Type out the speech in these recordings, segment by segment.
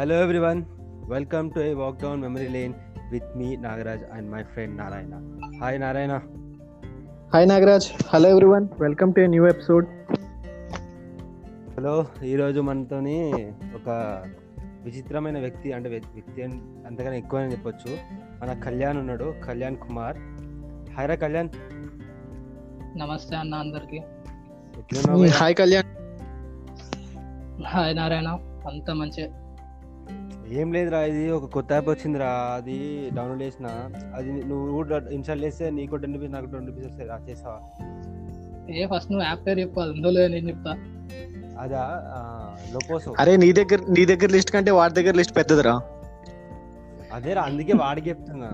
Hello everyone, welcome to a walk down memory lane with me Nagaraj and my friend Narayana. Hi Narayana. Hi Nagaraj hello everyone welcome to new episode hello ఈరోజు మనతోని ఒక విచిత్రమైన వ్యక్తి అంటే వ్య- వ్యక్తి అన్- అంతగానే ఎక్కువ అని చెప్పొచ్చు. మన కళ్యాణ్ ఉన్నాడు కళ్యాణ్ కుమార్. హైరా కళ్యాణ్. నమస్తే అన్న అందరికి? హాయ్ కళ్యాణ్. హాయ్ నారాయణ అంత మంచి. ఏం లేదురా ఇది ఒక కొత్త యాప్ వచ్చిందిరా అది డౌన్లోడ్ చేసిన. అది నువ్వు కూడా ఇన్స్టాల్ చేస్తే నీకు టెన్ రూపీస్ నాకు ట్వంటీ రూపీస్ వస్తాయి రా చేసావా ఏ ఫస్ట్ నువ్వు యాప్ పేరు చెప్పు అది ఉందో లేదో నేను చెప్తా. అదా లోపోసో. అరే నీ దగ్గర నీ దగ్గర లిస్ట్ కంటే వాడి దగ్గర లిస్ట్ పెద్దదిరా. అదేరా అందుకే వాడికి చెప్తున్నా.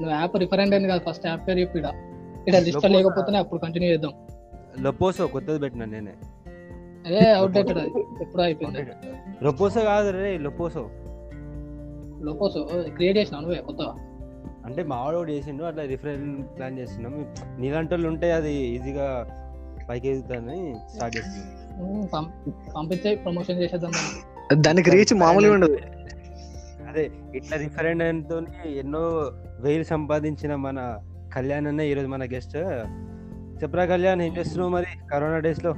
నువ్వు యాప్ రిఫరెండ్ అయింది కదా ఫస్ట్ యాప్ పేరు చెప్పు ఇక్కడ లిస్ట్ లోపోసా. లేకపోతేనే అప్పుడు కంటిన్యూ చేద్దాం. లొపోసో కొత్తది పెట్టినా నేనే. అదే అవుట్డేటెడ్ అది. ఎప్పుడో అయిపోయింది. లొపోసో కాదు రే లొపోసో లోపోస్ క్రియేట్ చేసిన నువ్వే కొత్తగా? అంటే మావాడు చేసిండు అట్లా రిఫరెంట్ ప్లాన్ చేస్తున్నాం. నీలాంటి వాళ్ళు ఉంటే అది ఈజీగా పైకి ఎదుగుతుందని స్టార్ట్ చేస్తున్నాం. పం- పంపించే ప్రమోషన్ చేసేద్దాం. దానికి రీచ్ మామూలుగా ఉండదు. అదే ఇట్లా రిఫరెండ్తో ఎన్నో వేలు సంపాదించిన మన కళ్యాణ్ అన్న ఈరోజు మన గెస్ట్ చెప్పరా కళ్యాణ్ ఏం చేస్తున్నావు మరి? కరోనా డేస్లో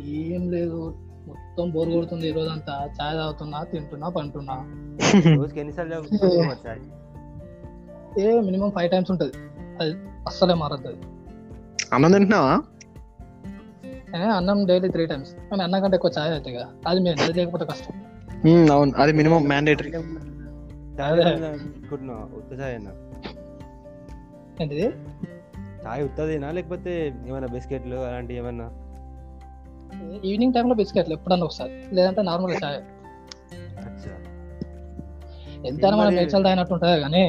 ఏం లేదు. మొత్తం బోర్ కొడుతుంది ఈ రోజంతా. చాయ్ తాగుతున్నా తింటున్నా పంటున్నా రోజుకి ఎన్నిసార్లు మరి? ఏ మినిమం ఫైవ్ టైమ్స్ ఉంటుంది. అది అస్సలే మారద్దు అది. అన్నం తింటున్నావా? అన్నం డైలీ త్రీ టైమ్స్. కానీ అన్నం కంటే ఎక్కువ చాయ్ అవుతాయి కదా. అది మేము అది లేకపోతే కష్టం. అవును. అది మినిమం మ్యాండేటరీ. ఏంటిది? చాయ్ ఉత్తదేనా? లేకపోతే ఏమైనా బిస్కెట్లు అలాంటివి ఏమన్నా? ఈవినింగ్ టైంలో బిస్కెట్లు ఎప్పుడన్నా ఒకసారి. లేదంటే నార్మల్ చాయ్. ఎంతైనా మనం మేడ్చల్ తాగినట్టు ఉంటుంది కానీ?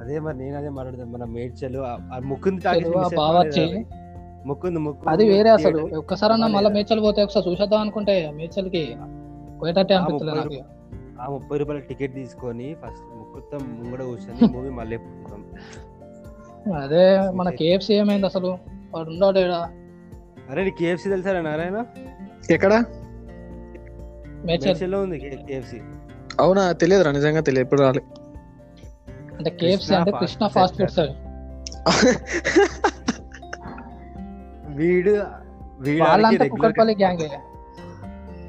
అదే మరి నేను అదే మాట్లాడతాను మన మేడ్చలు ముక్కుంది బావర్చి ముక్కుంది ముక్కు అది వేరే అసలు. ఒక్కసారన్నా మళ్ళీ మేడ్చల్ పోతే ఒకసారి చూసేద్దాం అనుకుంటే మేడ్చల్కి పోయేటట్టే అనిపిస్తుంది నాకు. ఆ ముప్పై రూపాయల టికెట్ తీసుకొని ఫస్ట్ ముక్కుతాం ముంగడ కూర్చొని మూవీ మళ్ళీ అదే మన కేఎఫ్సి ఏమైంది అసలు? వాడు ఉన్నాడు అరే కేఎఫ్సి తెలుసారా నారాయణ? ఎక్కడ? మేడ్చల్. మేడ్చల్లో ఉంది కేఎఫ్సి అవునా తెలియదురా నిజంగా తెలియదు ఎప్పుడు రాలే. అంటే కేఎఫ్సి అంటే కృష్ణ ఫాస్ట్. Food sir. వీడు వీడు గ్యాంగే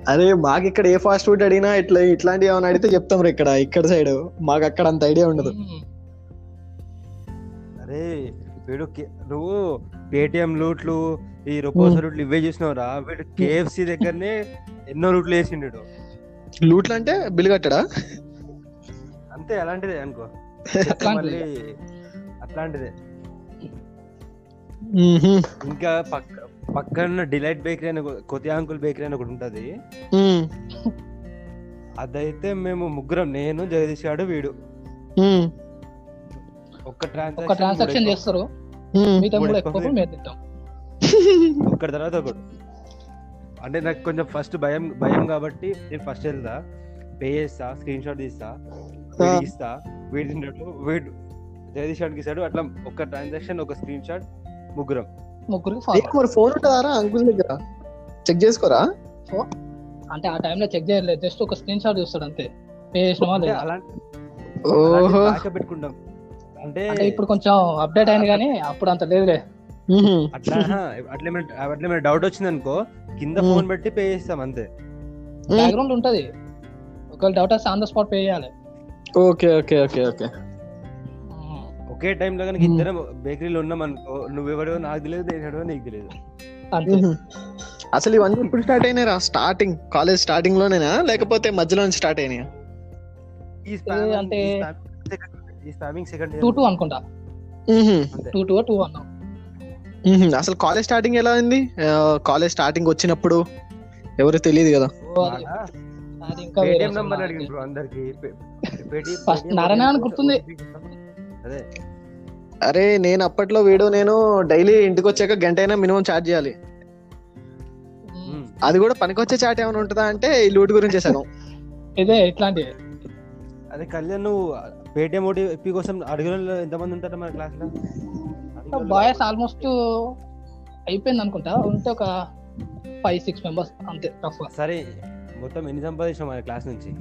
అరే మాకు ఇక్కడ ఏ ఫాస్ట్ ఫుడ్ అడిగినా ఇట్లా ఇట్లాంటివి ఏమైనా అడిగితే చెప్తాం రా ఇక్కడ ఇక్కడ సైడ్ మాకు అక్కడ అంత ఐడియా ఉండదు. అరే వీడు కే- నువ్వు పేటిఎం లూట్లు ఈ రొపోస రూట్లు ఇవే చూసినావురా? వీడు కేఎఫ్సి దగ్గరనే ఎన్నో రూట్లు వేసిండు లూట్లు అంటే బిల్ కట్టడా? అంతే అలాంటిదే అనుకో. అట్లాంటిదే. మళ్ళీ అట్లాంటిదే. ఇంకా పక్క పక్కన డిలైట్ బేకరీ అని కొత్త అంకుల్ బేకరీ అని ఒకటి ఉంటది. అదైతే మేము ముగ్గురం నేను జగదీష్ గాడు వీడు. ఒక ట్రాన్సాక్షన్ చేస్తారు. మిగతా ఎక్కువ ఎక్కువ మేము తింటాం. ఒక్కటి తర్వాత ఒకటి అంటే నాకు కొంచెం ఫస్ట్ భయం భయం కాబట్టి నేను ఫస్ట్ వెళ్తా. పే చేస్తా స్క్రీన్ షాట్ తీస్తా ఇస్తా. వీడి వీడు జగదీష్ గాడికి ఇస్తాడు. అట్లా ఒక ట్రాన్సాక్షన్ ఒక స్క్రీన్ షాట్ ముగ్గురం. మరి ఫోన్ ఉంటుందారా అంకుల్ దగ్గర? చెక్ చేసుకోరా? అంటే ఆ టైంలో చెక్ చేయలేదు. జస్ట్ ఒక స్క్రీన్ షాట్ చూస్తాడు అంతే. పే అలాంటి పెట్టుకుంటాం. అంటే అంటే ఇప్పుడు కొంచెం అప్డేట్ అయింది కానీ అప్పుడు అంత లేదులే. అట్లా అట్లా అట్లా డౌట్ వచ్చింది అనుకో కింద. ఫోన్ పెట్టి పే చేస్తాం అంతే. బ్యాక్గ్రౌండ్ ఉంటది ఒకవేళ డౌట్ వస్తే ఆన్ ద స్పాట్ పే చేయాలి ఓకే ఓకే ఓకే ఓకే. ఒకే time లో కనుక. ఇద్దరం బేకరీలో ఉన్నాం అనుకో నువ్వెవడో నాకు తెలియదు నేను నీకు తెలియదు. అసలు ఇవన్నీ ఇప్పుడు స్టార్ట్ అయినాయిరా స్టార్టింగ్ కాలేజ్ స్టార్టింగ్ లోనేనా లేకపోతే మధ్యలో నుంచి స్టార్ట్ అయినాయా అంటే- ఈ స్పామింగ్ సెకండ్ టూ టూ అనుకుంటా. Two two two. అసలు కాలేజ్ స్టార్టింగ్ ఎలా అయింది? కాలేజ్ స్టార్టింగ్ వచ్చినప్పుడు ఎవరు తెలియదు కదా. నారాయణ అని గుర్తుంది. అదే. అరే నేను అప్పట్లో వీడియో నేను డైలీ ఇంటికి వచ్చాక గంట అయినా మినిమం చార్జ్ చేయాలి. అది కూడా పనికొచ్చే చాట్ ఏమైనా ఉంటుందా అంటే ఈ లూట్ గురించి సగం ఇదే ఇట్లాంటివి. అదే కళ్యాణ్ నువ్వు పేటిఎం ఓటీపీ కోసం అడిగిన ఎంతమంది ఉంటారు మన క్లాస్లో అడిగిన వాళ్ళు- బాయ్స్ ఆల్మోస్ట్ అయిపోయింది అనుకుంటా. ఉంటే ఒక ఫైవ్ సిక్స్ మెంబర్స్ అంతే టఫ్ సరే మొత్తం ఎన్ని సంపాదించాం మన క్లాస్ నుంచి?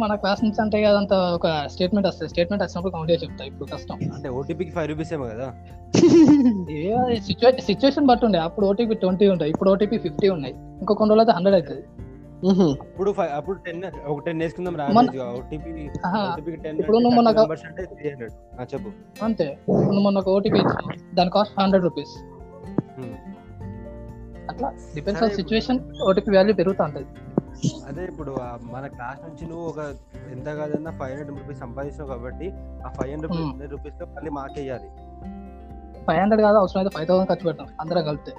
మన క్లాస్ నుంచి అంటే అదంతా ఒక స్టేట్మెంట్ వస్తుంది స్టేట్మెంట్ వచ్చినప్పుడు కౌంట్ చేసి చెప్తా ఇప్పుడు కష్టం. అంటే ఓటీపీకి ఫైవ్ రూపీస్ ఏమో కదా? సిచ్యువేషన్ బట్టి ఉండే. అప్పుడు ఓటీపీ ట్వంటీ ఉంటాయి ఇప్పుడు ఓటీపీ ఫిఫ్టీ ఉన్నాయి. ఇంకో కొన్ని రోజులు అయితే హండ్రెడ్ అవుతుంది. అప్పుడు అప్పుడు టెన్ ఒక టెన్ వేసుకుందాం మన- ఓటీపీ ఆహా. ఓటీపీకి టెన్ ఇప్పుడు నువ్వు అంటే త్రీ హండ్రెడ్ చెప్పు. అంతే. ఇప్పుడు మొన్న ఒక ఓటీపీ దాని కాస్ట్ హండ్రెడ్ రూపీస్. అట్లా depends on situation OTP value పెరుగుతూ ఉంటది అదే ఇప్పుడు మన క్లాస్ నుంచి నువ్వు ఒక ఎంత కాదన్నా ఫైవ్ హండ్రెడ్ రూపీస్ సంపాదించావు కాబట్టి ఆ ఫైవ్ హండ్రెడ్. హండ్రెడ్ రూపీస్లో మళ్ళీ మాకేయాలి ఫైవ్ హండ్రెడ్ కాదు అవసరం అయితే ఫైవ్ థౌసండ్ ఖర్చు పెట్టాం అందరం కలిపితే.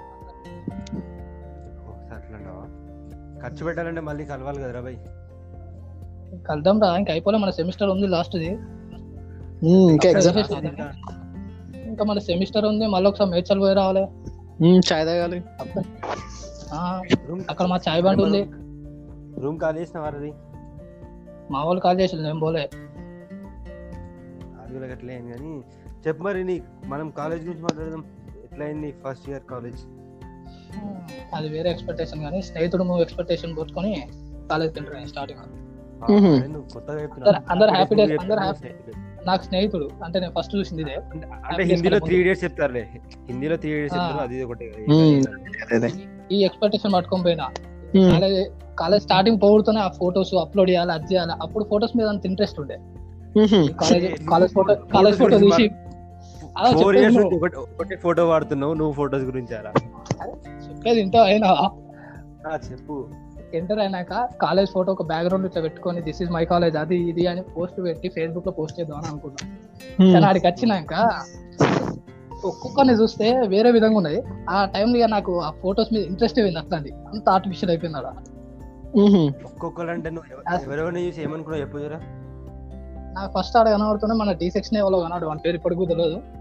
ఖర్చు పెట్టాలంటే మళ్ళీ కలవాలి కదరా భయ్ కలుద్దాం రా ఇంకా అయిపోలే మన సెమిస్టర్ ఉంది లాస్ట్ ది. మ్మ్, ఇంకా ఎగ్జామ్. ఇంకా మన సెమిస్టర్ ఉంది మళ్ళీ ఒకసారి మేడ్చల్ పోయి రావాలి. చాయ్ తాగాలి. ఆ, రూమ్ అక్కడ మా చాయ్ బండి ఉంది. రూమ్ ఖాళీ చేసిన వారది మా వాళ్ళు కాల్ చేసి నేను పోలే. అది కూడా అట్లే అయింది కానీ. చెప్పు మరి నీ మనం కాలేజ్ గురించి మాట్లాడదాం. ఎట్లా అయింది ఫస్ట్ ఇయర్ కాలేజ్ అది వేరే ఎక్స్పెక్టేషన్ కానీ స్నేహితుడు నువ్వు ఎక్స్పెక్టేషన్ పెట్టుకొని కాలేజ్ తింటారు స్టార్టింగ్. అందరు- days, నువ్వు అందరు. స్నేహితుడు. నాకు స్నేహితుడు అంటే నేను ఫస్ట్ చూసింది ఇదే అంటే- హిందీలో త్రీ డేస్ చెప్తారులే హిందీలో త్రీ డేస్. చెప్తారు అది ఒకటి. ఈ ఎక్స్పెక్టేషన్ పట్టుకొని పోయినా. కాలేజ్ కాలేజ్ స్టార్టింగ్ పోగొడుతూనే ఆ ఫోటోస్ అప్లోడ్ చేయాలి అది చేయాలి అప్పుడు ఫోటోస్ మీద అంత ఇంట్రెస్ట్ ఉండే. College college photo college photo తీసి అలా ఫోర్ ఇయర్స్ ఒకటే ఫోటో వాడుతున్నావు నువ్వు ఫోటోస్ గురించి అలా చెప్పేది ఇంత అయినా. ఆ, చెప్పు. ఎంటర్ అయినాక కాలేజ్ ఫోటో ఒక బ్యాక్గ్రౌండ్ ఇట్లా పెట్టుకొని దిస్ ఇస్ మై కాలేజ్ అది ఇది అని పోస్ట్ పెట్టి ఫేస్బుక్లో పోస్ట్ చేద్దాం అని అనుకున్నా. కానీ ఆడికి వచ్చినాక ఒక్కొక్కరిని చూస్తే వేరే విధంగా ఉన్నది. ఆ టైంలో నాకు ఆ ఫొటోస్ మీద ఇంట్రెస్ట్ అయింది అట్లాంటి. అంత ఆర్టిఫిషియల్ అయిపోయింది ఆడ మ్హూ. ఒక్కొక్కరు అంటే నువ్వు చూసి ఏమనుకున్నావు చెప్పు నాకు ఫస్ట్ ఆడ కనబడుతున్నా మన టీ సెక్షన్ ఎవరో కనబడు వాని పేరు ఇప్పటికీ తెలియదు.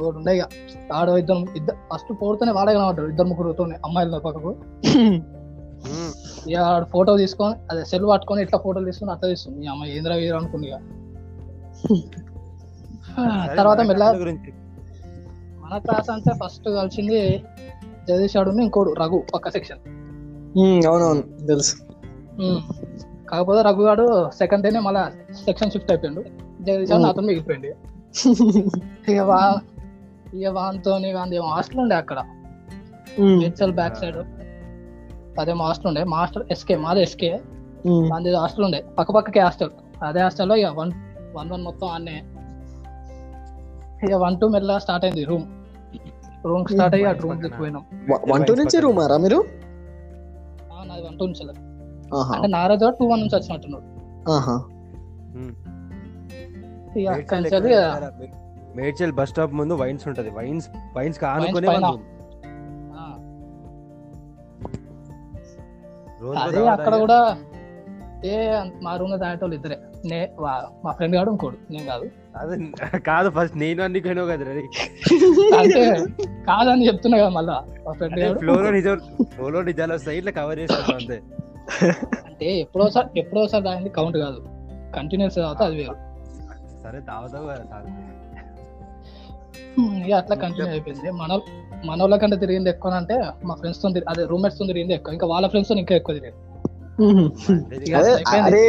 ఒకటి ఉండే ఇక. ఆడ ఇద్దరు ఇద్దరు ఫస్ట్ పోడుతూనే వాడే కనబడ్డాడు ఇద్దరు ముగ్గురుతోనే అమ్మాయిల పక్కకు. ఇక ఆడ ఫోటో తీసుకొని అదే సెల్ పట్టుకొని ఇట్లా ఫోటోలు తీసుకొని అట్లా తీసుకుంది ఈ అమ్మాయి ఏంద్రా వీరు అనుకుంది ఇక. తర్వాత మెల్ల మన క్లాస్ అంటే ఫస్ట్ కలిసింది జగదీష్ ఆడు ఇంకోడు రఘు పక్క సెక్షన్ అవునవును తెలుసు. కాకపోతే రఘు గాడు సెకండ్ డేనే మళ్ళా సెక్షన్ షిఫ్ట్ అయిపోయిండు. జగదీష్ ఆడు నాతో మిగిలిపోయింది ఇక వా ఇక వాంతో వాంది ఏమో హాస్టల్ ఉండే అక్కడ. మ్మ్. హెచ్ఎల్ బ్యాక్ సైడ్ అదేమో హాస్టల్ ఉండే. మాస్టర్ ఎస్కే మాది ఎస్కే. దాని హాస్టల్ ఉండే. పక్క పక్కకే హాస్టల్. అదే హాస్టల్లో ఇక వన్ వన్ వన్ మొత్తం అన్నే ఇక వన్ టూ మెల్ల స్టార్ట్ అయింది రూమ్ రూమ్ స్టార్ట్ అయ్యి ఆ రూమ్కి పోయినాం వన్ టూ నుంచి రూమారా మీరు? ఆ, నాది వన్ టూ నుంచి అంటే నారాజు టూ వన్ నుంచి వచ్చినట్టున్నాడు. ఇక అక్కడి మేడ్చల్ నుంచి మేడ్చల్ బస్ స్టాప్ ముందు వైన్స్ ఉంటది. వైన్స్ వైన్స్ కానుకునే అదే అక్కడ కూడా ఏ మా రూమ్లో తాగేటోళ్ళు ఇద్దరే. నే మా ఫ్రెండ్ గాడు ఇంకోడు. నేను కాదు. అదే కాదు ఫస్ట్ నేను అన్ని పోయినావు కదా అంటే కాదని చెప్తున్నా కదా మళ్ళా మా ఫ్రెండ్ ఫ్లోలో నిజం ఫ్లోలో నిజాలు వస్తాయి ఇట్లా కవర్ చేస్తాను అంతే. అంటే ఎప్పుడోసారి ఎప్పుడోసారి తాగింది కౌంట్ కాదు. కంటిన్యూస్ తాగితే అది వేరు. సరే తాగుతావు కదా ఇక అట్లా కంటిన్యూ అయిపోయింది. మన మన వాళ్ళ కంటే తిరిగింది ఎక్కువ అంటే మా ఫ్రెండ్స్తో అదే రూమ్మేట్స్తో తిరిగింది ఎక్కువ. ఇంకా వాళ్ళ ఫ్రెండ్స్తో ఇంకా ఎక్కువ తిరిగింది. అరే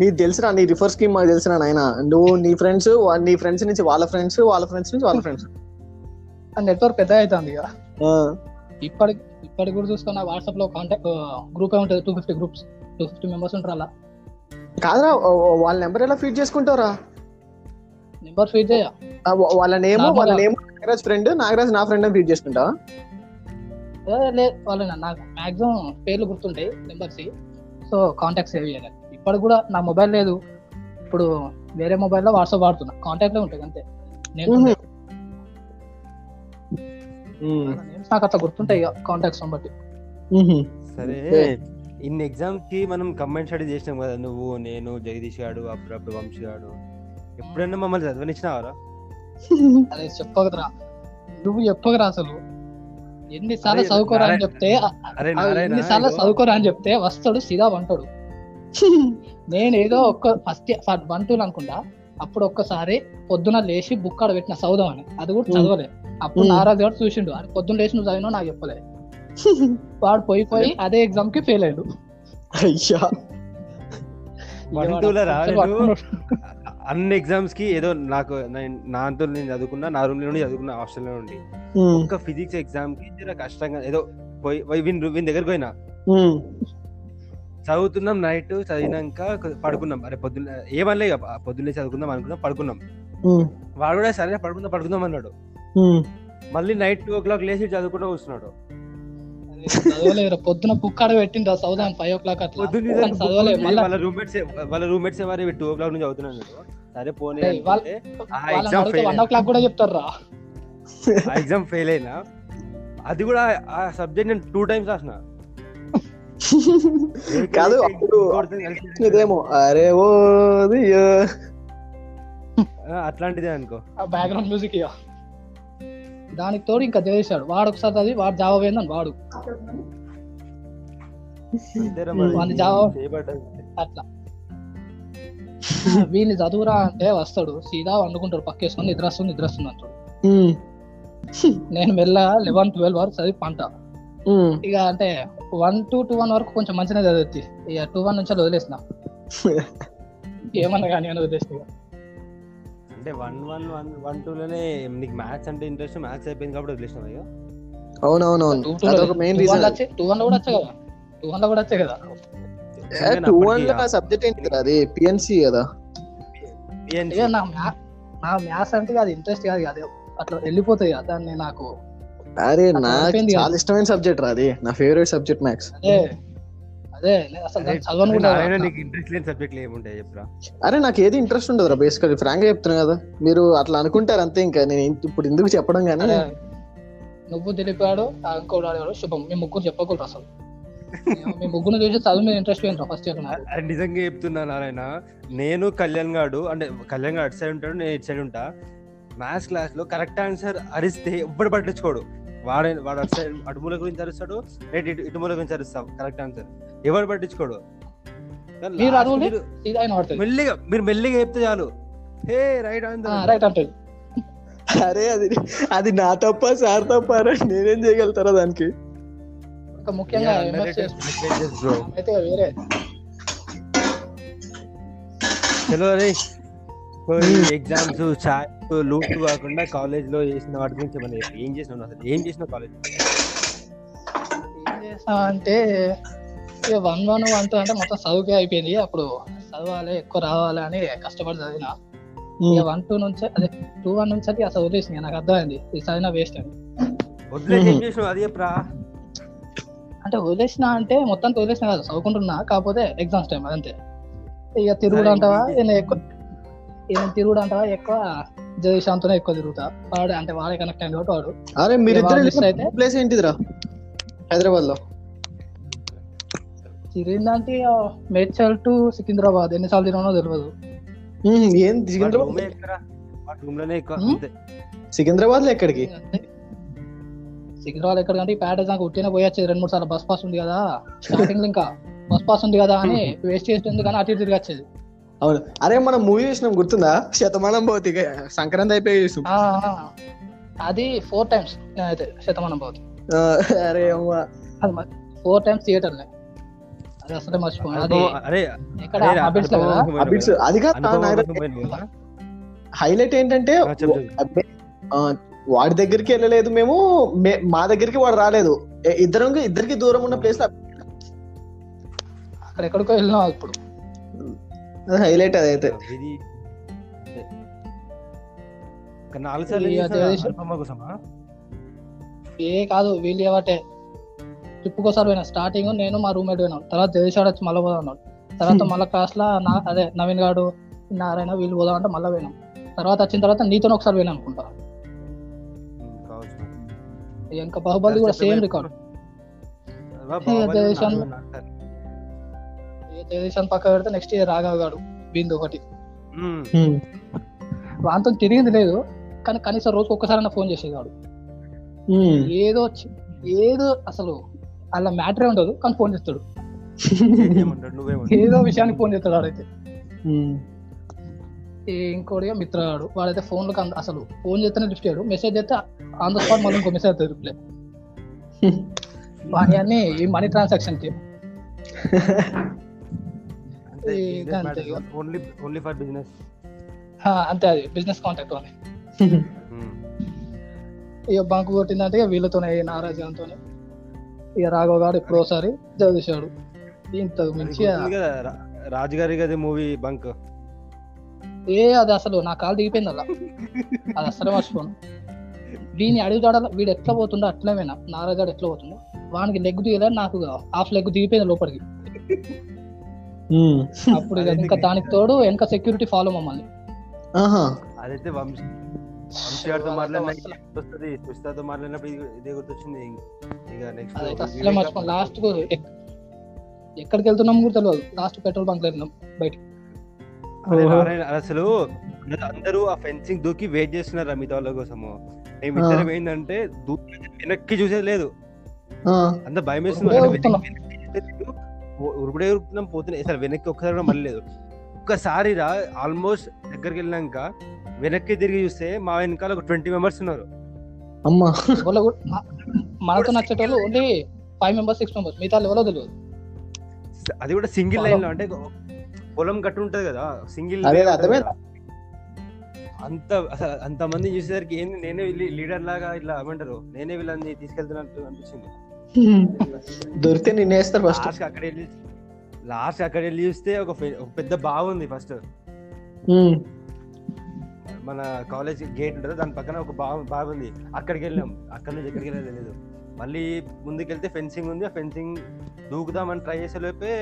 నీకు తెలుసురా నీ రిఫర్ స్కీమ్ మాకు తెలుసురా నాయన? నువ్వు నీ ఫ్రెండ్స్ నీ ఫ్రెండ్స్ నుంచి వాళ్ళ ఫ్రెండ్స్ వాళ్ళ ఫ్రెండ్స్ నుంచి వాళ్ళ ఫ్రెండ్స్ ఆ నెట్వర్క్ పెద్ద అవుతుంది ఇక ఇప్పటికి ఇప్పటికి కూడా చూసుకున్న వాట్సాప్లో కాంటాక్ట్ గ్రూప్ ఉంటుంది two fifty groups two fifty members ఉంటారు అలా. కాదురా వాళ్ళ నెంబర్ ఎలా ఫీడ్ చేసుకుంటావురా? నెంబర్ ఫీడ్ చేయ. వాళ్ళ నేమ్ వాళ్ళ. నేమ్ నాగరాజ్ ఫ్రెండ్ నాగరాజ్ నా ఫ్రెండ్ అని ఫీడ్ చేసుకుంటావా ఏ, లేదు వాళ్ళ నాకు మాక్సిమం పేర్లు గుర్తుంటాయి నెంబర్స్ సో కాంటాక్ట్ సేవ్ చేయాలి. ఇప్పటికి కూడా నా మొబైల్ లేదు. ఇప్పుడు వేరే మొబైల్లో వాట్సాప్ వాడుతున్నా. కాంటాక్ట్లో ఉంటాయి అంతే. నేను నాకు అట్లా గుర్తుంటాయి కాంటాక్ట్స్ బట్టి. సరే. ఇన్ని ఎగ్జామ్స్కి మనం కంబైన్ స్టడీ చేసినాం కదా నువ్వు నేను జగదీష్ గాడు అప్పుడప్పుడు వంశీ గాడు. ఎప్పుడైనా మమ్మల్ని చదవనిచ్చినావరా? అదే చెప్పకరా నువ్వు చెప్పకరా అసలు. ఎన్నిసార్లు అరే, చదువుకోరా అని చెప్తే అరే ఎన్నిసార్లు చదువుకోరా అని చెప్తే వస్తాడు సీదా వంటాడు నేను ఏదో ఒక్క ఫస్ట్ వన్ టూ అనుకుంటా. అప్పుడు ఒక్కసారి పొద్దున లేచి బుక్ ఆడ పెట్టిన చదువుదాం అని. అది కూడా. చదవలే. అప్పుడు. నారాజు గారు చూసిండు. అని పొద్దున్న లేచి నువ్వు చదివినా నాకు చెప్పలే. వాడు పోయి పోయి అదే ఎగ్జామ్కి ఫెయిల్ అయ్యాడు. అయ్యా. అన్ని ఎగ్జామ్స్కి ఏదో నాకు నేను- నా అంతా నేను చదువుకున్నా నా రూమ్లో నుండి చదువుకున్నా హాస్టల్లో నుండి. ఒక ఫిజిక్స్ ఎగ్జామ్కి జర కష్టంగా ఏదో పోయి వీని వీని దగ్గరికి పోయినా. చదువుతున్నాం నైట్ చదివినాక పడుకున్నాం. అరే పొద్దున్న ఏమనలే ఇక పొద్దున్నే చదువుకుందాం అనుకున్నాం పడుకున్నాం. వాడు కూడా సరే పడుకుందాం పడుకుందాం అన్నాడు. మళ్ళీ నైట్ టూ ఓ క్లాక్ లేచి చదువుకుంటూ కూర్చున్నాడు. పొద్దున బుక్ ఆడ పెట్టిండ్రా చదువుదాం ఫైవ్ ఓ క్లాక్ అట్లా చదవలేదు మళ్ళీ. వాళ్ళ రూమ్మేట్స్ వాళ్ళ రూమ్మేట్స్ ఎవరు టూ ఓ క్లాక్ నుంచి చదువుతున్నాడు సరే పోనీ వన్ ఓ క్లాక్ కూడా చెప్తారు ఎగ్జామ్ ఫెయిల్ అయినా? అది కూడా ఆ సబ్జెక్ట్ నేను టూ టైమ్స్ రాసిన. కాదు అప్పుడు ఇదేమో అరే ఓ అట్లాంటిదే అనుకో. ఆ బ్యాక్గ్రౌండ్ మ్యూజిక్ ఇక దానికి తోడు ఇంకా చేశాడు వాడు ఒకసారి చదివి వాడు జాబ్ అయిందని వాడు. జావా-. అట్లా. వీళ్ళని చదువురా అంటే వస్తాడు. సీదా వండుకుంటాడు. పక్కేసుకొని నిద్ర వస్తుంది నిద్ర వస్తుంది అంటాడు నేను మెల్లగా లెవెన్ ట్వెల్వ్ వరకు చదివి పంట. ఇక అంటే వన్ టు టూ వన్ వరకు కొంచెం మంచిగా చదివి ఇక టూ వన్ నుంచి వదిలేసిన. ఏమన్నా కానీ అని వదిలేసిన. అంటే one one one one two లోనే నీకు మ్యాథ్స్ అంటే ఇంట్రెస్ట్ మ్యాథ్స్ అయిపోయింది కాబట్టి వదిలేసినావు అయ్యో. అవునవునవును. అదొక మెయిన్ రీజన్ వచ్చి టూ వన్లో కూడా వచ్చాయి కదా? టూ వన్లో కూడా వచ్చాయి కదా? టూ వన్లో సబ్జెక్ట్ ఏంటి కదా అది? పిఎన్సి కదా? నా మ్యా- నా మ్యాథ్స్ అంటే అది ఇంట్రెస్ట్ కాదు అది అట్లా వెళ్ళిపోతాయి కదా దాన్ని నాకు. అరే నాకు. చాలా ఇష్టమైన సబ్జెక్ట్ రా అది. నా ఫేవరెట్ సబ్జెక్ట్ మ్యాథ్స్ అదే అసలు చదవను కూడా నీకు ఇంట్రెస్ట్ లేని సబ్జెక్టులు ఏముంటాయి చెప్పురా? అరే నాకు ఏది ఇంట్రెస్ట్ ఉండదు రా బేసికల్ ఫ్రాంక్గా చెప్తున్నా కదా. మీరు అట్లా అనుకుంటారు అంతే ఇంకా. నేను ఇప్పుడు ఎందుకు చెప్పడం కానీ. నువ్వు తెలిపాడు ఆ ఇంకోటి ఆడేవాడు శుభం. మీ ముగ్గురు చెప్పకూడదు అసలు. మీ ముగ్గురు చూసి చదువు మీద ఇంట్రెస్ట్ పోయింది ఫస్ట్ ఇయర్ నిజంగా చెప్తున్నా నారాయణ. నేను కళ్యాణ్ గాడు అంటే కళ్యాణ్ గాడు అటు సైడ్ ఉంటాడు నేను ఇటు సైడ్ ఉంటా. మ్యాథ్స్ క్లాస్లో కరెక్ట్ ఆన్సర్ అరిస్తే ఎవ్వడు పట్టించుకోడు. వాడే వాడు అటు సైడ్ అటు మూల గురించి అరుస్తాడు ఇటు ఇటు మూల గురించి అరుస్తాం కరెక్ట్ ఆన్సర్ ఎవడు పట్టించుకోడు? మెల్లిగా మీరు మెల్లిగా చెప్తే చాలు. హే రైట్ ఆన్సర్ రైట్ అరే అది అది నా తప్ప సార్ తప్ప నేనేం చేయగలుగుతారా దానికి? ముఖ్యంగా అయితే వేరే. చలో రే ఎగ్జామ్స్ చాట్ లూట్ కాకుండా కాలేజ్లో చేసిన వాటి గురించి చెప్పు. ఏం చేసినావు నువ్వు అసలు? ఏం చేసినావు కాలేజ్ ఏం చేసా అంటే ఇక వన్ వన్ వన్ టూ అంటే మొత్తం చదువుకే అయిపోయింది. అప్పుడు చదవాలి ఎక్కువ రావాలి అని కష్టపడి చదివిన. ఇక వన్ టూ నుంచి అదే టూ వన్ నుంచి అయితే అసలు వదిలేసింది నాకు అర్థమైంది. ఈ చదివిన వేస్ట్ అని. చెప్పరా? అంటే వదిలేసిన అంటే మొత్తం వదిలేసిన కాదు చదువుకుంటున్నా. కాకపోతే ఎగ్జామ్స్ టైం అదంతే ఇక తిరుగుడు అంటావా? నేను ఎక్కువ నేను తిరుగుడు అంటావా? ఎక్కువ జయశాంతోనే ఎక్కువ తిరుగుతా. వాడు అంటే వాడే కనెక్ట్ అయింది కాబట్టి వాడు. అరే అయితే- ప్లేస్ ఏంటిదిరా? హైదరాబాద్లో తిరిగిందంటే మేడ్చల్ టు సికింద్రాబాద్. ఎన్నిసార్లు తిరిగినో తెలియదు ఏం సికింద్రాబాద్ సికింద్రాబాద్లో ఎక్కడికి. సికింద్రాబాద్ ఎక్కడ కంటే ప్యాటర్స్ నాకు ఉట్టిన పోయొచ్చేది రెండు మూడు సార్లు బస్ పాస్ ఉంది కదా. స్టార్టింగ్ ఇంకా బస్ పాస్ ఉంది కదా అని వేస్ట్ చేస్తుంది కానీ అటు ఇటు తిరిగి వచ్చేది అవును. అరే మనం మూవీ చూసినాం గుర్తుందా? శతమానం పోతే సంక్రాంతి అయిపోయి చూసాం. అది ఫోర్ టైమ్స్ నేనైతే శతమానం ఆ, అరే అమ్మా. అది ఫోర్ టైమ్స్ థియేటర్ అది అసలే మర్చిపోయాను అది అరే ఎక్కడ కాదు? హైలైట్ ఏంటంటే వాడి దగ్గరికి వెళ్ళలేదు మేము మే- మా దగ్గరికి వాడు రాలేదు. ఇద్దరం ఇద్దరికి దూరం ఉన్న ప్లేస్ అక్కడ ఎక్కడికో వెళ్ళినాం ఇప్పుడు. హైలైట్ అదైతే ఇది నాలుగు సార్లు ఏం కోసమా కాదు వీళ్ళు ఏవటే ట్రిప్ కోసారి పోయినా. స్టార్టింగ్ నేను మా రూమ్మేట్ పోయినాం. తర్వాత జగదీశాడు వచ్చి మళ్ళీ పోదాం అన్నాడు. తర్వాత మళ్ళీ క్లాస్లో నా అదే నవీన్ గాడు నారాయణ వీళ్ళు పోదాం అంటే మళ్ళీ పోయినాం. తర్వాత వచ్చిన తర్వాత నీతో ఒకసారి పోయినా అనుకుంటా. ఇక బాహుబలి కూడా సేమ్ రికార్డ్ జగదీశాన్ పక్క పెడితే నెక్స్ట్ ఇయర్ రాఘవ్ గాడు బిందు ఒకటి. వాంతో తిరిగింది లేదు కానీ కనీసం రోజు ఒక్కసారైనా ఫోన్ చేసేవాడు. ఏదో ఏదో అసలు అలా మ్యాటరే ఉండదు కానీ ఫోన్ చేస్తాడు. ఏదో విషయానికి ఫోన్ చేస్తాడు వాడైతే ఇంకోటి మిత్రగాడు వాడైతే ఫోన్లో అసలు ఫోన్ చేస్తేనే లిఫ్ట్ చేయడు మెసేజ్ చేస్తే ఆన్ ద స్పాట్ మళ్ళీ ఇంకో మెసేజ్ అవుతుంది రిప్లై. వాని అన్ని ఈ money ట్రాన్సాక్షన్కి. Only only for business ఆ, అంతే అది. బిజినెస్ కాంటాక్ట్ అని ఇక బంక్ కొట్టిందంటే వీళ్ళతోనే నారాజంతో ఇక రాఘవ్ గారు ఎప్పుడో ఒకసారి చదివేశాడు. ఇంత మించి కదా రా- రాజు గారి కదా మూవీ బంక్. ఏ అది అసలు నా కాలు దిగిపోయింది అలా. అది అసలు మర్చిపోను. వీని అడుగుతాడ వీడు ఎట్లా పోతుండో అట్లే పోయినా నారాజాడు ఎట్లా పోతుండో? వానికి లెగ్ దిగలేదు నాకు హాఫ్ లెగ్ దిగిపోయింది లోపలికి. అప్పుడు ఇక దానికి తోడు వెనక సెక్యూరిటీ ఫాలో మమ్మల్ని. అదైతే వంశ వంశీ గారితో మాట్లాడిన వస్తుంది సుష్తాతో మాట్లాడినప్పుడు ఇది- ఇదే గుర్తొచ్చింది ఇక. నెక్స్ట్ లాస్ట్ ఎక్కడికి వెళ్తున్నాం కూడా తెలియదు లాస్ట్ పెట్రోల్ బంక్ వెళ్ళినాం బయట. అసలు అందరూ ఆ ఫెన్సింగ్ దూకి వెయిట్ చేస్తున్నారు మిగతా వాళ్ళ కోసము. మేము ఇద్దరం ఏంటంటే దూకి వెనక్కి చూసేది లేదు. ఆ. అంత భయం. వేస్తుంది ఉరుకుడే ఉరుకుతున్నాం పోతున్నాయి అసలు వెనక్కి ఒక్కసారి కూడా మళ్ళీ లేదు ఒక్కసారి రా ఆల్మోస్ట్ దగ్గరికి వెళ్ళినాక వెనక్కి తిరిగి చూస్తే మా వెనకాల ఒక ట్వంటీ మెంబర్స్ ఉన్నారు. అమ్మా. మనతో నచ్చేటోళ్ళు only five members six members మిగతా ఎవరో తెలియదు. అది కూడా సింగిల్ లైన్లో అంటే పొలం కట్టు ఉంటది కదా సింగిల్. అంత అసలు అంత మంది చూసేసరికి ఏంది నేనే లీడర్ లాగా ఇట్లా ఏమంటారు నేనే వీళ్ళని తీసుకెళ్తున్నట్టు అనిపించింది. దొరికితే నిన్ను వేస్తారు ఫస్ట్ లాస్ట్ అక్కడ వెళ్ళి లాస్ట్ అక్కడ వెళ్ళి చూస్తే ఒక పెద్ద బావి ఉంది ఫస్ట్ మన కాలేజ్ గేట్ ఉంటుంది దాని పక్కన ఒక బావి బావి ఉంది. అక్కడికి వెళ్ళాం. అక్కడ నుంచి ఎక్కడికి వెళ్ళలేదు తెలియదు మళ్ళీ ముందుకెళ్తే ఫెన్సింగ్ ఉంది. ఆ ఫెన్సింగ్ దూకుదామని ట్రై చేసే లోపే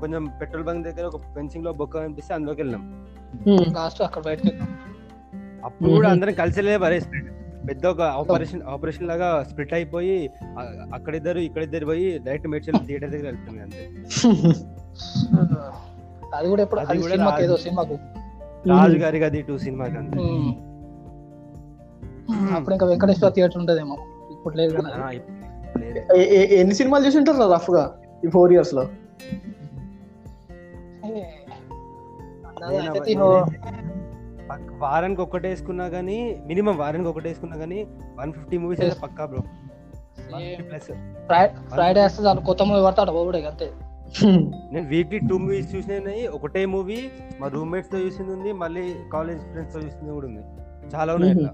కొంచెం పెట్రోల్ బంక్ దగ్గర ఒక ఫెన్సింగ్లో బొక్క కనిపిస్తే అందులోకి వెళ్ళాం. లాస్ట్ అక్కడ బయటకు వెళ్తాం అప్పుడు కూడా. అందరం కలిసి పరే పెద్ద ఒక ఆపరేషన్ ఆపరేషన్ లాగా స్ప్లిట్ అయిపోయి అక్కడిద్దరు ఇక్కడిద్దరు పోయి డైరెక్ట్ మేడ్చల్ థియేటర్ దగ్గర వెళ్తుంది అంతే. అది కూడా ఎప్పుడు అది కూడా. ఏదో సినిమాకు. రాజు గారి గది టూ సినిమాకి అంతే. అప్పుడు ఇంకా వెంకటేశ్వర థియేటర్ ఉంటదేమో. ఇప్పుడు లేదు కదా. ఆ, ఇప్పుడు లేదు. ఏ- ఏ- ఎన్ని సినిమాలు చూసి ఉంటారు రఫ్గా ఈ ఫోర్ ఇయర్స్లో? వారానికి ఒకటి వేసుకున్నా గానీ మినిమం వారానికి ఒకటి వేసుకున్నా గానీ వన్ ఫిఫ్టీ మూవీస్ అయితే పక్కా బ్రో. ఫ్రైడే వస్తే కొత్త మూవీ పడతాడు పోవుడే అంతే నేను వీక్లీ టూ మూవీస్ చూసినాయి ఒకటే మూవీ మా రూమ్మేట్స్తో చూసింది ఉంది మళ్ళీ కాలేజ్ ఫ్రెండ్స్తో చూసింది కూడా ఉంది. చాలా ఉన్నాయి అట్లా.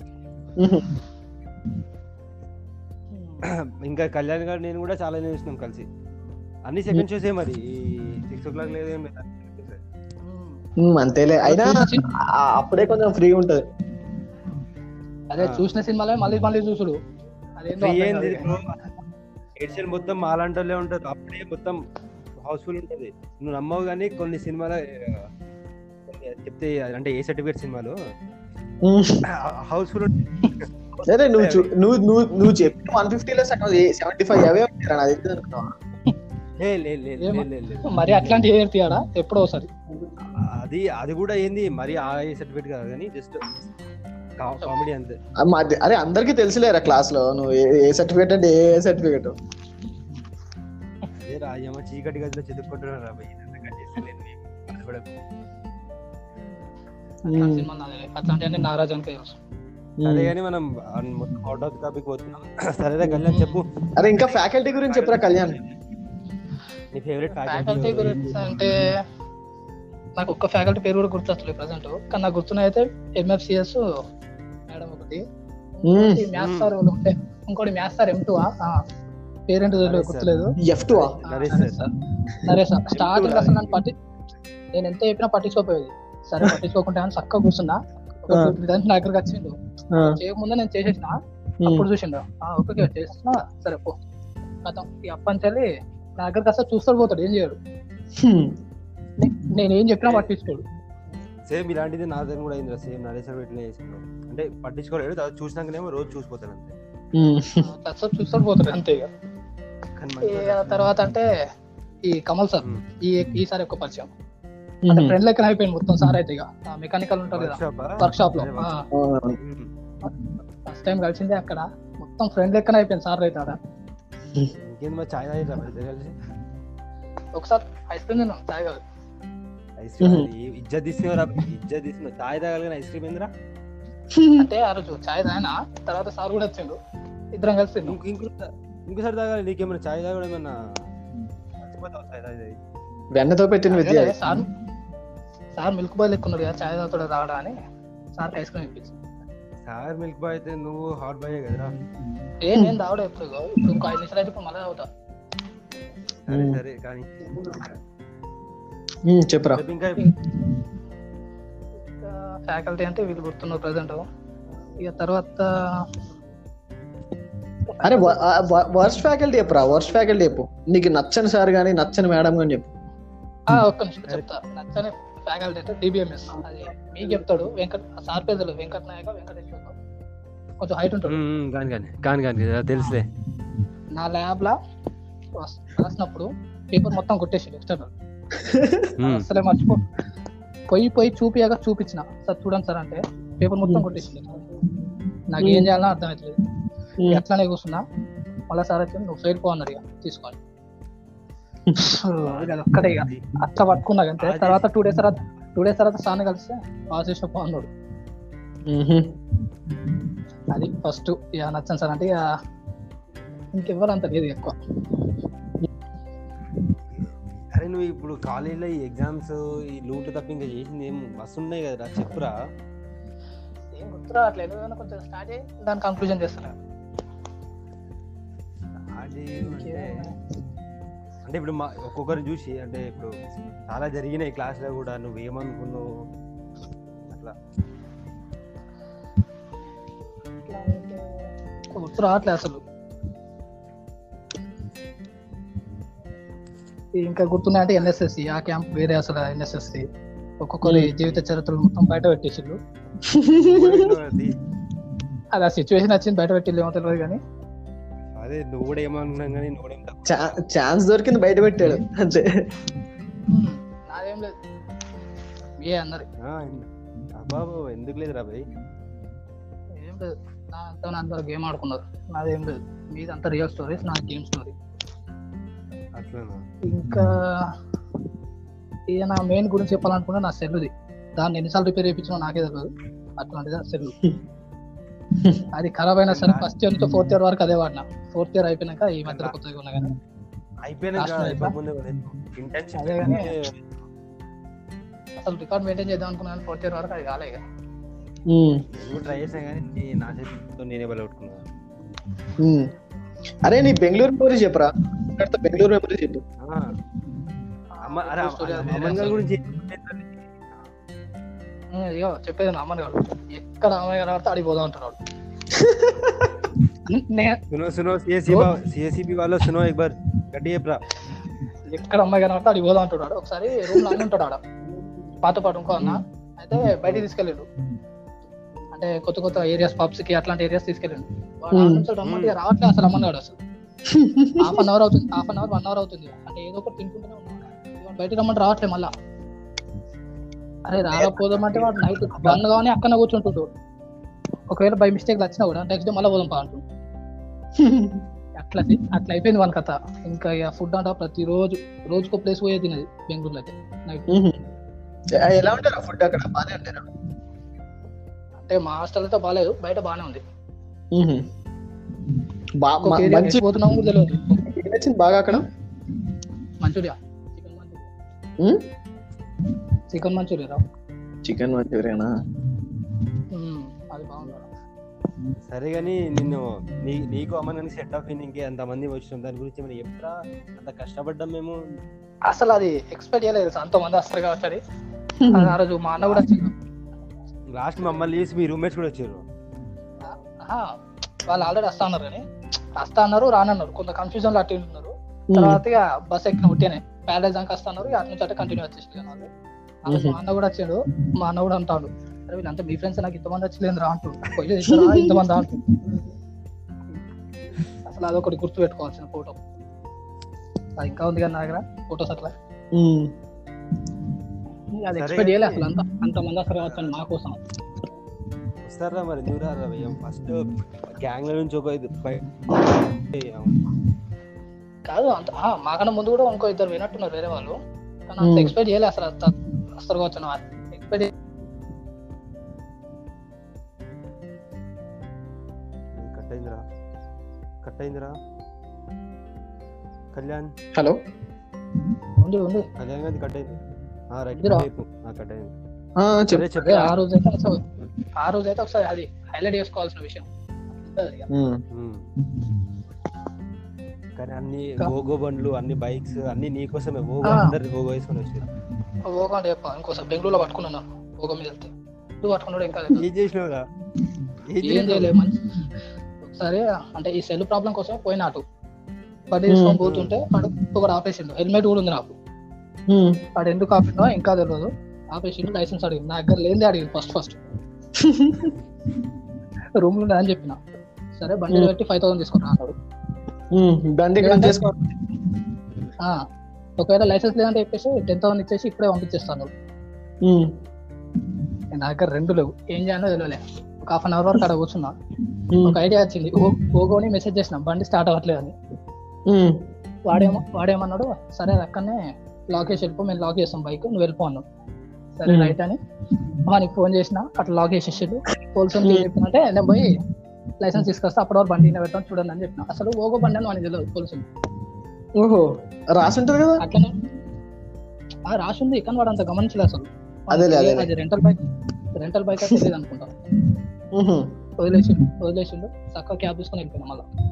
ఇంకా కళ్యాణ్ గారు నేను కూడా చాలా చూసినాం కలిసి. అన్ని సెకండ్ షోసే మరి. సిక్స్ ఓ క్లాక్ లేదు ఏం లేదు? అంతేలే. అయినా అప్పుడే కొంచెం ఫ్రీ ఉంటది. అదే. చూసిన సినిమాలే మళ్ళీ మళ్ళీ చూసుడు. ఎడిషన్ మొత్తం మాలాంటి వాళ్ళే ఉంటారు. అప్పుడే మొత్తం హౌస్ఫుల్ ఉంటది. నువ్వు నమ్మవు కానీ కొన్ని సినిమాలు చెప్తే అంటే ఏ సర్టిఫికేట్ సినిమాలు. హౌస్ఫుల్ అదే నువ్వు నువ్వు నువ్వు నువ్వు చెప్పి వన్ ఫిఫ్టీలో సగం సెవెంటీ ఫైవ్ అవే ఉంటాయి అది అనుకున్నావా మరి అట్లాంటి ఏ తీయాడా? ఎప్పుడో ఒకసారి. అది అది కూడా ఏంది మరి ఆ సర్టిఫికేట్ కాదు కానీ జస్ట్ కామెడీ అంతే. అరే అందరికి తెలుసులేరా క్లాస్లో నువ్వు ఏ- ఏ సర్టిఫికేట్ అంటే ఏ సర్టిఫికేట్ అదే రాజమ్మ చీకటి గదిలో చదువుకుంటున్నారు రా భయ్. ఇదంతా కట్ చేస్తలేను మేము. అది కానీ మనం అవుట్ ఆఫ్ టాపిక్ పోతున్నాం. సరేరా కళ్యాణ్ చెప్పు. అరే ఇంకా ఫ్యాకల్టీ గురించి చెప్పరా కళ్యాణ్? నీ ఫేవరెట్ ఫ్యాకల్టీ ఫ్యాకల్టీ గురించి అంటే నాకు ఒక్క ఫ్యాకల్టీ పేరు కూడా గుర్తొస్తలేదు ప్రజెంట్ కానీ నాకు గుర్తున్న అయితే ఎంఎఫ్సిఎస్ మేడం ఒకటి. మ్యాథ్స్ సార్ ఉంటే ఇంకోటి మ్యాథ్స్ సార్ ఎం టూ పేరేంటో గుర్తులేదు. F two sir. Sir. Starting అసలు నన్ను పట్టి నేను ఎంత చెప్పినా పట్టించుకోపోయేది సరే పట్టించుకోకుండా అని చక్కగా కూర్చున్నా. నా దగ్గరకు వచ్చిండు. చేయకముందే నేను చేసేసిన. అప్పుడు చూసిండు. ఆ, ఓకే చేస్తున్నా. సరే పో. గతం ఈ అప్పంచెల్లి నా దగ్గరకు వస్తే చూస్తాడు పోతాడు. ఏం చేయడు. నేను ఏం చెప్పినా పట్టించుకోడు. సేమ్ ఇలాంటిది నా దగ్గర కూడా అయింది సేమ్ నరేష్ సార్ ఇట్లా చేసుకున్నాం అంటే పట్టించుకోలేడు తర్వాత చూసినాకనేమో రోజు చూసిపోతాను అంతే. చూస్తాడు పోతాడు అంతే తర్వాత అంటే ఈ కమల్ సార్. ఈ ఈసారి ఎక్కువ పరిచయం. అంటే ఫ్రెండ్ లెక్కన అయిపోయింది మొత్తం సార్ అయితే ఇక. మెకానికల్ ఉంటుంది కదా? వర్క్ షాప్లో. ఫస్ట్ టైం కలిసిందే అక్కడ. మొత్తం ఫ్రెండ్ లెక్కన అయిపోయింది సార్ అయితే ఆడ. ఒకసారి ఐస్ క్రీమ్ తిన్నాం చాయ్ కాదు. ఐస్ క్రీమ్ ఇజ్జత్ తీసుకున్నారా ఇజ్జత్ తీసుకున్నా చాయ్ తాగాలి ఐస్ క్రీమ్ ఏందిరా? అంటే ఆ రోజు చాయ్ తాగినా తర్వాత సార్ కూడా వచ్చిండు. ఇద్దరం కలిసి ఇంకోసారి తాగాలి నీకేమైనా చాయ్ తాగడం ఏమన్నా వెన్నతో పెట్టిన విద్య సార్ సార్ మిల్క్ బాయ్ లెక్క ఉన్నాడు కదా చాయ్ తాగుతాడు రావడా అని సార్ ఐస్ క్రీమ్ ఇప్పించింది సార్ మిల్క్ బాయ్ అయితే నువ్వు హాట్ బాయ్ కదరా? ఏ నేను తాగడం ఎప్పుడు. ఇప్పుడు ఇంకో ఐదు నిమిషాలు అయితే ఇప్పుడు మళ్ళీ తాగుతా. సరే. సరే కానీ చెప్పురా. ఇంకా ఇంకా ఫ్యాకల్టీ అంటే వీళ్ళు గుర్తున్నారు ప్రజెంట్. ఇక తర్వాత అరే వర్స్ట్ ఫ్యాకల్టీ చెప్పురా వర్స్ట్ ఫ్యాకల్టీ చెప్పు. నీకు నచ్చని సార్ కానీ నచ్చని మేడం కానీ చెప్పు. ఆ, ఒక్క నిమిషం చెప్తా. నచ్చని ఫ్యాకల్టీ అంటే డిబిఎంఎస్ అది మీకు చెప్తాడు వెంకట్ సార్ తెలియదు వెంకట్ నాయక వెంకటేశ్వర కొంచెం హైట్ ఉంటాడు కాని కానీ కాని కానీ తెలుసులే. నా ల్యాబ్ లా రాస్- రాసినప్పుడు పేపర్ మొత్తం కొట్టేసి ఎక్స్టర్నల్. అసలే మర్చిపో. పోయి పోయి చూపియాక చూపించిన. సార్ చూడండి సార్ అంటే. పేపర్ మొత్తం కొట్టేసి నాకు ఏం చేయాలో అర్థమవుతలేదు ఉమ్, ఎట్లానే కూర్చున్నా. మళ్ళీ సార్ వచ్చి నువ్వు ఫెయిల్ పో అన్నారు ఇక. తీసుకోవాలి. ఒక్కటే ఇక. అట్లా పట్టుకున్నా అంతే. తర్వాత టూ డేస్ తర్వాత టూ డేస్ తర్వాత సార్ని కలిస్తే పాస్ చేసిన పో అన్నాడు. అది ఫస్ట్ ఇక నచ్చాను సార్ అంటే ఇక ఇంకెవ్వరు లేదు ఎక్కువ. అరే నువ్వు ఇప్పుడు కాలేజీలో ఈ ఎగ్జామ్స్ ఈ లూట్ తప్ప ఇంకా చేసింది ఏం? మస్తు ఉన్నాయి కదరా చెప్పురా. ఏం గుర్తు రావట్లేదు ఏమైనా కొంచెం స్టార్ట్ అయ్యి దాని కంక్లూజన్ చేస్తాను అంటే అంటే ఇప్పుడు మా ఒక్కొక్కరిని చూసి అంటే ఇప్పుడు చాలా జరిగినాయి క్లాస్లో కూడా నువ్వు ఏమనుకున్నావు? అట్లా. గుర్తు రావట్లేదు అసలు. ఇంకా గుర్తున్నాయి అంటే ఎన్ఎస్ఎస్సి. ఆ క్యాంప్ వేరే అసలు ఎన్ఎస్ఎస్సి. ఒక్కొక్కరి జీవిత చరిత్రలు మొత్తం బయట పెట్టేసిండు అది అది ఆ సిచ్యువేషన్ వచ్చింది బయట పెట్టిల్లు ఏమో తెలియదు కానీ. అదే నువ్వు కూడా ఏమనుకున్నాం కానీ నువ్వు కూడా ఛాన్స్ దొరికింది బయట పెట్టాడు. అంతే. నాదేం లేదు. ఏ ఆ, అబ్బాబు ఎందుకు లేదు రా భయ్ ఏం లేదు. నా అంతా అందరూ గేమ్ ఆడుకున్నారు. నాదేం లేదు. మీదంతా రియల్ స్టోరీస్ నా గేమ్ స్టోరీ ఇంకా ఇక నా మెయిన్ గురించి చెప్పాలనుకున్నా నా సెల్లుది. దాన్ని ఎన్నిసార్లు రిపేర్ చేయించినా నాకే తెలియదు అట్లాంటిది ఆ సెల్ అది ఖరాబ్ అయినా సరే ఫస్ట్ ఇయర్ నుంచి ఫోర్త్ ఇయర్ వరకు అదే వాడినా. ఫోర్త్ ఇయర్ అయిపోయినాక ఈ మధ్యలో కొత్తగా ఉన్నా కానీ అసలు రికార్డ్ మెయింటైన్ చేద్దాం అనుకున్నాను ఫోర్త్ ఇయర్ వరకు అది కాలే ట్రై చేసినా కానీ నీ- నా చేతితో నేనే. అరే నీ బెంగళూరు మెమరీ చెప్పరా? బెంగళూరు మెమరీ చెప్పు. చెప్పేది? నా అమ్మని గారు ఎక్కడ అమ్మాయి గారు అడిగిపోదా ఉంటారు అంటారు సునో వాళ్ళు సునో ఎక్బార్ గడ్డి చెప్పరా? ఎక్కడ అమ్మాయి కనబడితే అడిగిపోదా అంటున్నాడు ఒకసారి రూమ్లో ఉంటాడు ఆడ. పాత పాటు ఇంకో అన్న. అయితే బయట తీసుకెళ్ళాడు. అంటే కొత్త కొత్త ఏరియాస్ పబ్స్కి అట్లాంటి ఏరియాస్ తీసుకెళ్ళాడు. వాడు నుంచి రమ్మంటే ఇక రావట్లేదు అసలు అమ్మన్నాడు అసలు. హాఫ్ అన్ అవర్ అవుతుంది half an hour one hour అవుతుంది. అంటే ఏదో ఒకటి తినుకుంటూనే ఉన్నాడు. బయటికి రమ్మంటే రావట్లేదు మళ్ళా. అరే రాకపోదామంటే వాడు నైట్ వన్ గానే అక్కనే కూర్చుంటుండు. ఒకవేళ బై మిస్టేక్ వచ్చినా కూడా నెక్స్ట్ డే మళ్ళీ పోదాం పా అట్లా అట్లా అయిపోయింది వాళ్ళ కథ. ఇంకా ఇక ఫుడ్ అంట ప్రతిరోజు రోజుకో ప్లేస్ పోయే తినది బెంగళూరులో అయితే నైట్. ఎలా ఉంటారా ఫుడ్ అక్కడ? బాగానే ఉంటారా? అంటే మా హాస్టల్ అయితే బాగాలేదు బయట బాగానే ఉంది. మంచి పోతున్నామో తెలియదు నచ్చింది బాగా అక్కడ? Manchuria. Chicken manchuria? Chicken manchuria రా. చికెన్ మంచూరియానా? అది బాగుంది. సరే కానీ నిన్ను నీ నీకు అమ్మని సెట్ ఆఫ్ ఇంకే అంత మంది వచ్చినాం. దాని గురించి ఏమైనా చెప్తా అంత కష్టపడ్డాం మేము? అసలు అది ఎక్స్పెక్ట్ చేయలేదు తెలుసా? అంత మంది వస్తారు కాబట్టి. ఆ రోజు మా అన్న కూడా వచ్చిండు లాస్ట్ మమ్మల్ని చేసి మీ రూమ్మేట్స్ కూడా వచ్చారు. ఆహా, వాళ్ళు ఆల్రెడీ వస్తా అన్నారు కానీ వస్తా అన్నారు రానన్నారు. కొంత కన్ఫ్యూజన్లో అట్టి ఉన్నారు. తర్వాత ఇక బస్ ఎక్కిన ఉట్టినే ప్యారడైజ్ దాకా వస్తా అన్నారు. అటు నుంచి అట్టే కంటిన్యూ వచ్చేసి వాళ్ళు. మా అన్న కూడా వచ్చాడు. మా అన్న కూడా అంటాడు అరే వీళ్ళంతా మీ ఫ్రెండ్స్ నాకు ఇంతమంది వచ్చలేదు రా అంటూ ఇంతమంది అంటూ అసలు అదొకటి గుర్తు పెట్టుకోవాల్సిన ఫోటో అది ఇంకా ఉంది కదా నా దగ్గర ఫోటోస్ అట్లా. అది ఎక్స్పెక్ట్ చేయలేదు కానీ- అసలు అంత అంతమంది అసలు వచ్చాను మా కోసం. వస్తారా మరి? ఎందుకు రారా భయ్య ఫస్ట్ గ్యాంగ్ నుంచి ఒక ఇది కాదు అంత ఆ, మాకన్నా ముందు కూడా ఇంకో ఇద్దరు వినట్టున్నారు వేరే వాళ్ళు. కానీ అంత. ఎక్స్పెక్ట్ చేయలేదు అసలు అంత వస్తారు కావచ్చు ఎక్స్పెక్ట్ కట్ అయిందిరా. కట్ అయిందిరా. కళ్యాణ్. హలో? ఉంది ఉంది కళ్యాణ్ గారి కట్ అయింది. చెప్పు. సరే ఆ రోజు అయితే ఆ రోజు అయితే ఒకసారి అది హైలైట్ చేసుకోవాల్సిన విషయం. కానీ అన్ని? ఓగో బండ్లు అన్ని బైక్స్ అన్ని నీకోసమే ఆ. అందరు ఓగో వేసుకొని వచ్చారు ఓగో అంటే ఇంకోసారి. బెంగళూరులో పట్టుకున్నాను? ఓగో మీద వెళ్తే. నువ్వు పట్టుకున్నాడు ఇంకా. ఏం చేసినావురా? ఏం చేయలేదు మంచి ఒకసారి అంటే ఈ సెల్ ప్రాబ్లం కోసం పోయిన అటు. బండి తీసుకొని. పోతుంటే ఒకడు ఆపేసిండు. హెల్మెట్ కూడా ఉంది నాకు. వాడు ఎందుకు ఆపిండో ఇంకా తెలియదు ఆపేసిండు లైసెన్స్ అడిగింది నా దగ్గర లేనిదే అడిగింది ఫస్ట్ ఫస్ట్. రూమ్లో అని చెప్పిన. సరే బండి. పెట్టి ఫైవ్ థౌసండ్ తీసుకున్నా అన్నాడు. బండి ఒకవేళ లైసెన్స్ లేదంటే చెప్పేసి టెన్ థౌసండ్ ఇచ్చేసి ఇప్పుడే పంపించేస్తాను. నా దగ్గర రెండు లేవు. ఏం చేయాలో తెలియలే ఒక హాఫ్ అన్ అవర్ వరకు అక్కడ కూర్చున్నా. ఒక ఐడియా వచ్చింది. ఓగోని మెసేజ్ చేసిన. బండి స్టార్ట్ అవ్వట్లేదు అని. వాడేమో వాడేమన్నాడు? సరే అక్కడనే లాక్ చేసి వెళ్ళిపో మేము లాక్ చేస్తాం బైక్ నువ్వు వెళ్ళిపో అన్నాడు. సరే. రైట్ అని. వానికి ఫోన్ చేసిన అట్లా లాక్ చేసేసాడు. పోలీసు. చెప్పినంటే నేను పోయి లైసెన్స్ తీసుకొస్తా అప్పటి వరకు బండి పెడతాను చూడండి అని చెప్పిన. అసలు ఓగో బండి అని వానికి తెలియదు పోలీసులు ఓహో రాసి ఉంటది కదా? అట్లనే. ఆ రాసి ఉంది కానీ వాడు అంత గమనించలేదు అసలు. అది రెంటల్ బైక్ రెంటల్ బైక్ అయితే తెలియదు అనుకుంటా. వదిలేసిండు వదిలేసిండు. చక్కగా క్యాబ్ తీసుకొని వెళ్ళిపోయినా మళ్ళీ.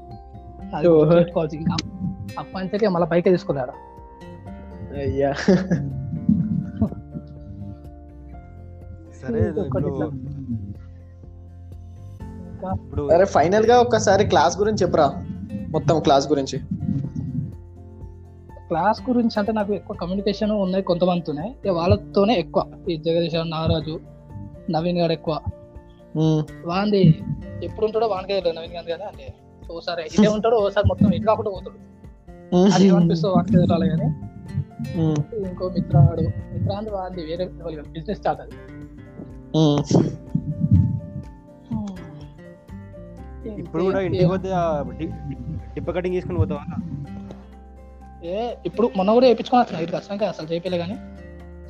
అప్పటి మళ్ళీ బైకే తీసుకోలేడు? అయ్యా. సరే ఇప్పుడు అరే ఫైనల్గా ఒక్కసారి క్లాస్ గురించి చెప్పురా. మొత్తం క్లాస్ గురించి. క్లాస్ గురించి అంటే నాకు ఎక్కువ కమ్యూనికేషన్ ఉన్నాయి కొంతమందితోనే. వాళ్ళతోనే ఎక్కువ. ఈ జగదీష్ నాగరాజు నవీన్ గారు ఎక్కువ. వాంది ఎప్పుడు ఉంటాడో వానికే తెలియదు. నవీన్ గారు కదా అంటే ఓసారి ఇదే ఉంటాడు ఓసారి మొత్తం ఇటు కాకుండా పోతాడు. అది ఏమనిపిస్తుందో వాటికి తెలియాలి కానీ. ఉమ్. ఇంకో మిత్రాడు. మిత్రాంది వాంది వేరే బిజినెస్ స్టార్ట్ అది. ఇప్పుడు కూడా ఇంటికి పోతే టిప్ప కటింగ్ చేసుకుని పోతావా? ఏ ఇప్పుడు మొన్న కూడా చేయించుకొని వచ్చిన ఇటు వచ్చినాక అసలు చేయించలే కానీ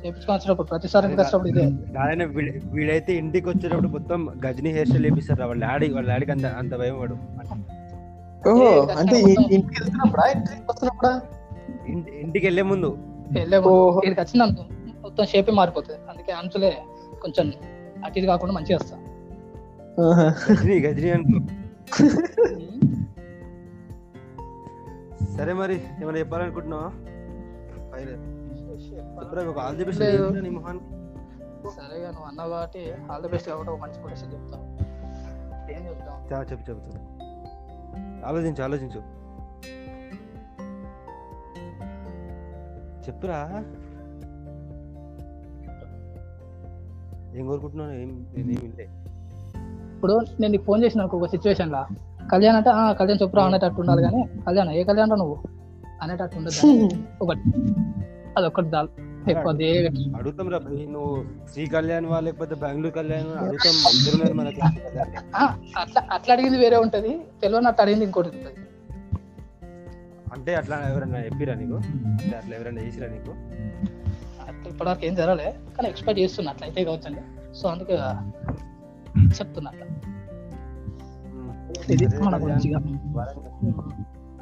చేయించుకొని వచ్చినప్పుడు ప్రతిసారి వచ్చినప్పుడు ఇదే. నారాయణ వీడ- వీడైతే ఇంటికి వచ్చేటప్పుడు మొత్తం గజని హెయిర్ స్టైల్ వేపిస్తారు వాళ్ళ డాడీ వాళ్ళ డాడీకి అంత అంత భయం వాడు. అంటే ఇంటికి వెళ్తున్నప్పుడా? ఇంటికి వస్తున్నప్పుడా? ఇంటికి వెళ్ళే ముందు. వెళ్ళే. ఇక్కడికి వచ్చిన మొత్తం షేపే మారిపోతుంది. అందుకే అంచులే కొంచెం అటు ఇది కాకుండా మంచిగా వస్తా. గజని గజని అనుకో. సరే మరి ఏమైనా చెప్పాలనుకుంటున్నావా? ఆల్ ది బెస్ట్ సరేగా నువ్వు అన్న కాబట్టి ఆల్ ది బెస్ట్ కాబట్టి ఒక మంచి పొజిషన్ చెప్తాను ఏం చెప్తాం చా- చెప్పు చెప్పు చెప్పు. ఆలోచించు ఆలోచించు. చెప్పురా. ఏం కోరుకుంటున్నావు? ఏం ఇప్పుడు నేను నీకు ఫోన్ చేసిన ఒక సిచ్యువేషన్ లా కళ్యాణ్ అంటే ఆ కళ్యాణ్ చెప్పురా అనేటట్టు ఉండాలి కానీ కళ్యాణ్ ఏ కళ్యాణ్ రా నువ్వు? అనేటట్టు ఉండదు ఒకటి అది ఒకటి. చాలు. ఎక్కువ అదే అడుగుతాం రా భయ్, నువ్వు శ్రీ కళ్యాణ్ వా లేకపోతే బెంగళూరు కళ్యాణ్ అడుగుతాం. అట్లా అట్లా అడిగింది వేరే ఉంటది. తెలియనట్టు అడిగింది ఇంకోటి ఉంటది. అంటే అట్లా ఎవరైనా చెప్పిరా నీకు? అంటే అట్లా ఎవరైనా చేసిరా నీకు? అట్లా ఇప్పటివరకు ఏం జరగలే కానీ ఎక్స్పెక్ట్ చేస్తున్నా అట్లా అయితే కావచ్చండి. సో అందుకే చెప్తున్నా అట్లా.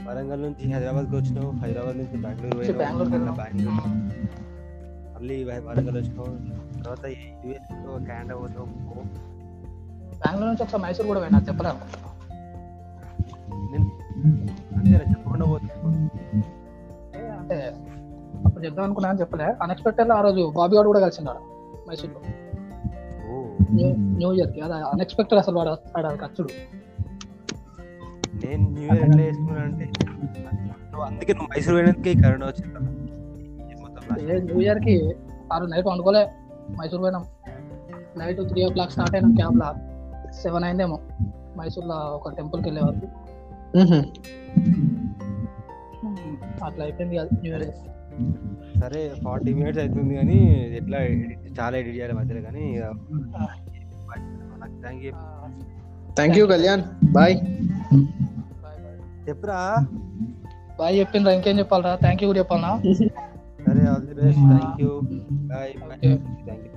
వరంగల్ నుంచి హైదరాబాద్కి వచ్చినావు హైదరాబాద్ నుంచి బెంగళూరు వెళ్ళాం. బెంగళూరు మళ్ళీ వరంగల్ వచ్చినావు తర్వాత కెనడా పోతావు బెంగళూరు నుంచి ఒకసారి మైసూర్ కూడా పోయినా చెప్పలేదు నేను చెప్దాం అనుకున్నా అని చెప్పలే. అన్ఎక్స్పెక్టెడ్ ఆ రోజు బాబీ గారు కూడా కలిసిండాడు మైసూర్లో. ఓ. న్యూ న్యూ ఇయర్కి అది అన్ఎక్స్పెక్టెడ్ అసలు వాడు వాడు ఖర్చుడు నేను న్యూ ఇయర్ ఎట్లా చేసుకున్నా అంటే నువ్వు అందుకే నువ్వు మైసూర్ పోయినందుకే ఈ కరోనా వచ్చింది న్యూ ఇయర్కి ఆ రోజు నైట్ అనుకోలే మైసూర్ పోయినాం. Night three o'clock start అయినాం క్యాబ్ లా. సెవెన్ అయిందేమో మైసూర్లో ఒక టెంపుల్కి వెళ్ళే వరకు. అట్లా అయిపోయింది కాదు న్యూ ఇయర్. సరే ఫార్టీ మినిట్స్ అవుతుంది కానీ ఎట్లా చాలా ఎడిట్ చేయాలి మధ్యలో కానీ thank you thank you Kalyan. Bye చెప్పురా? బాయ్ చెప్పిండ్రా ఇంకేం చెప్పాలరా? థ్యాంక్ యూ కూడా చెప్పాలనా? సరే all the best thank you bye. Thank you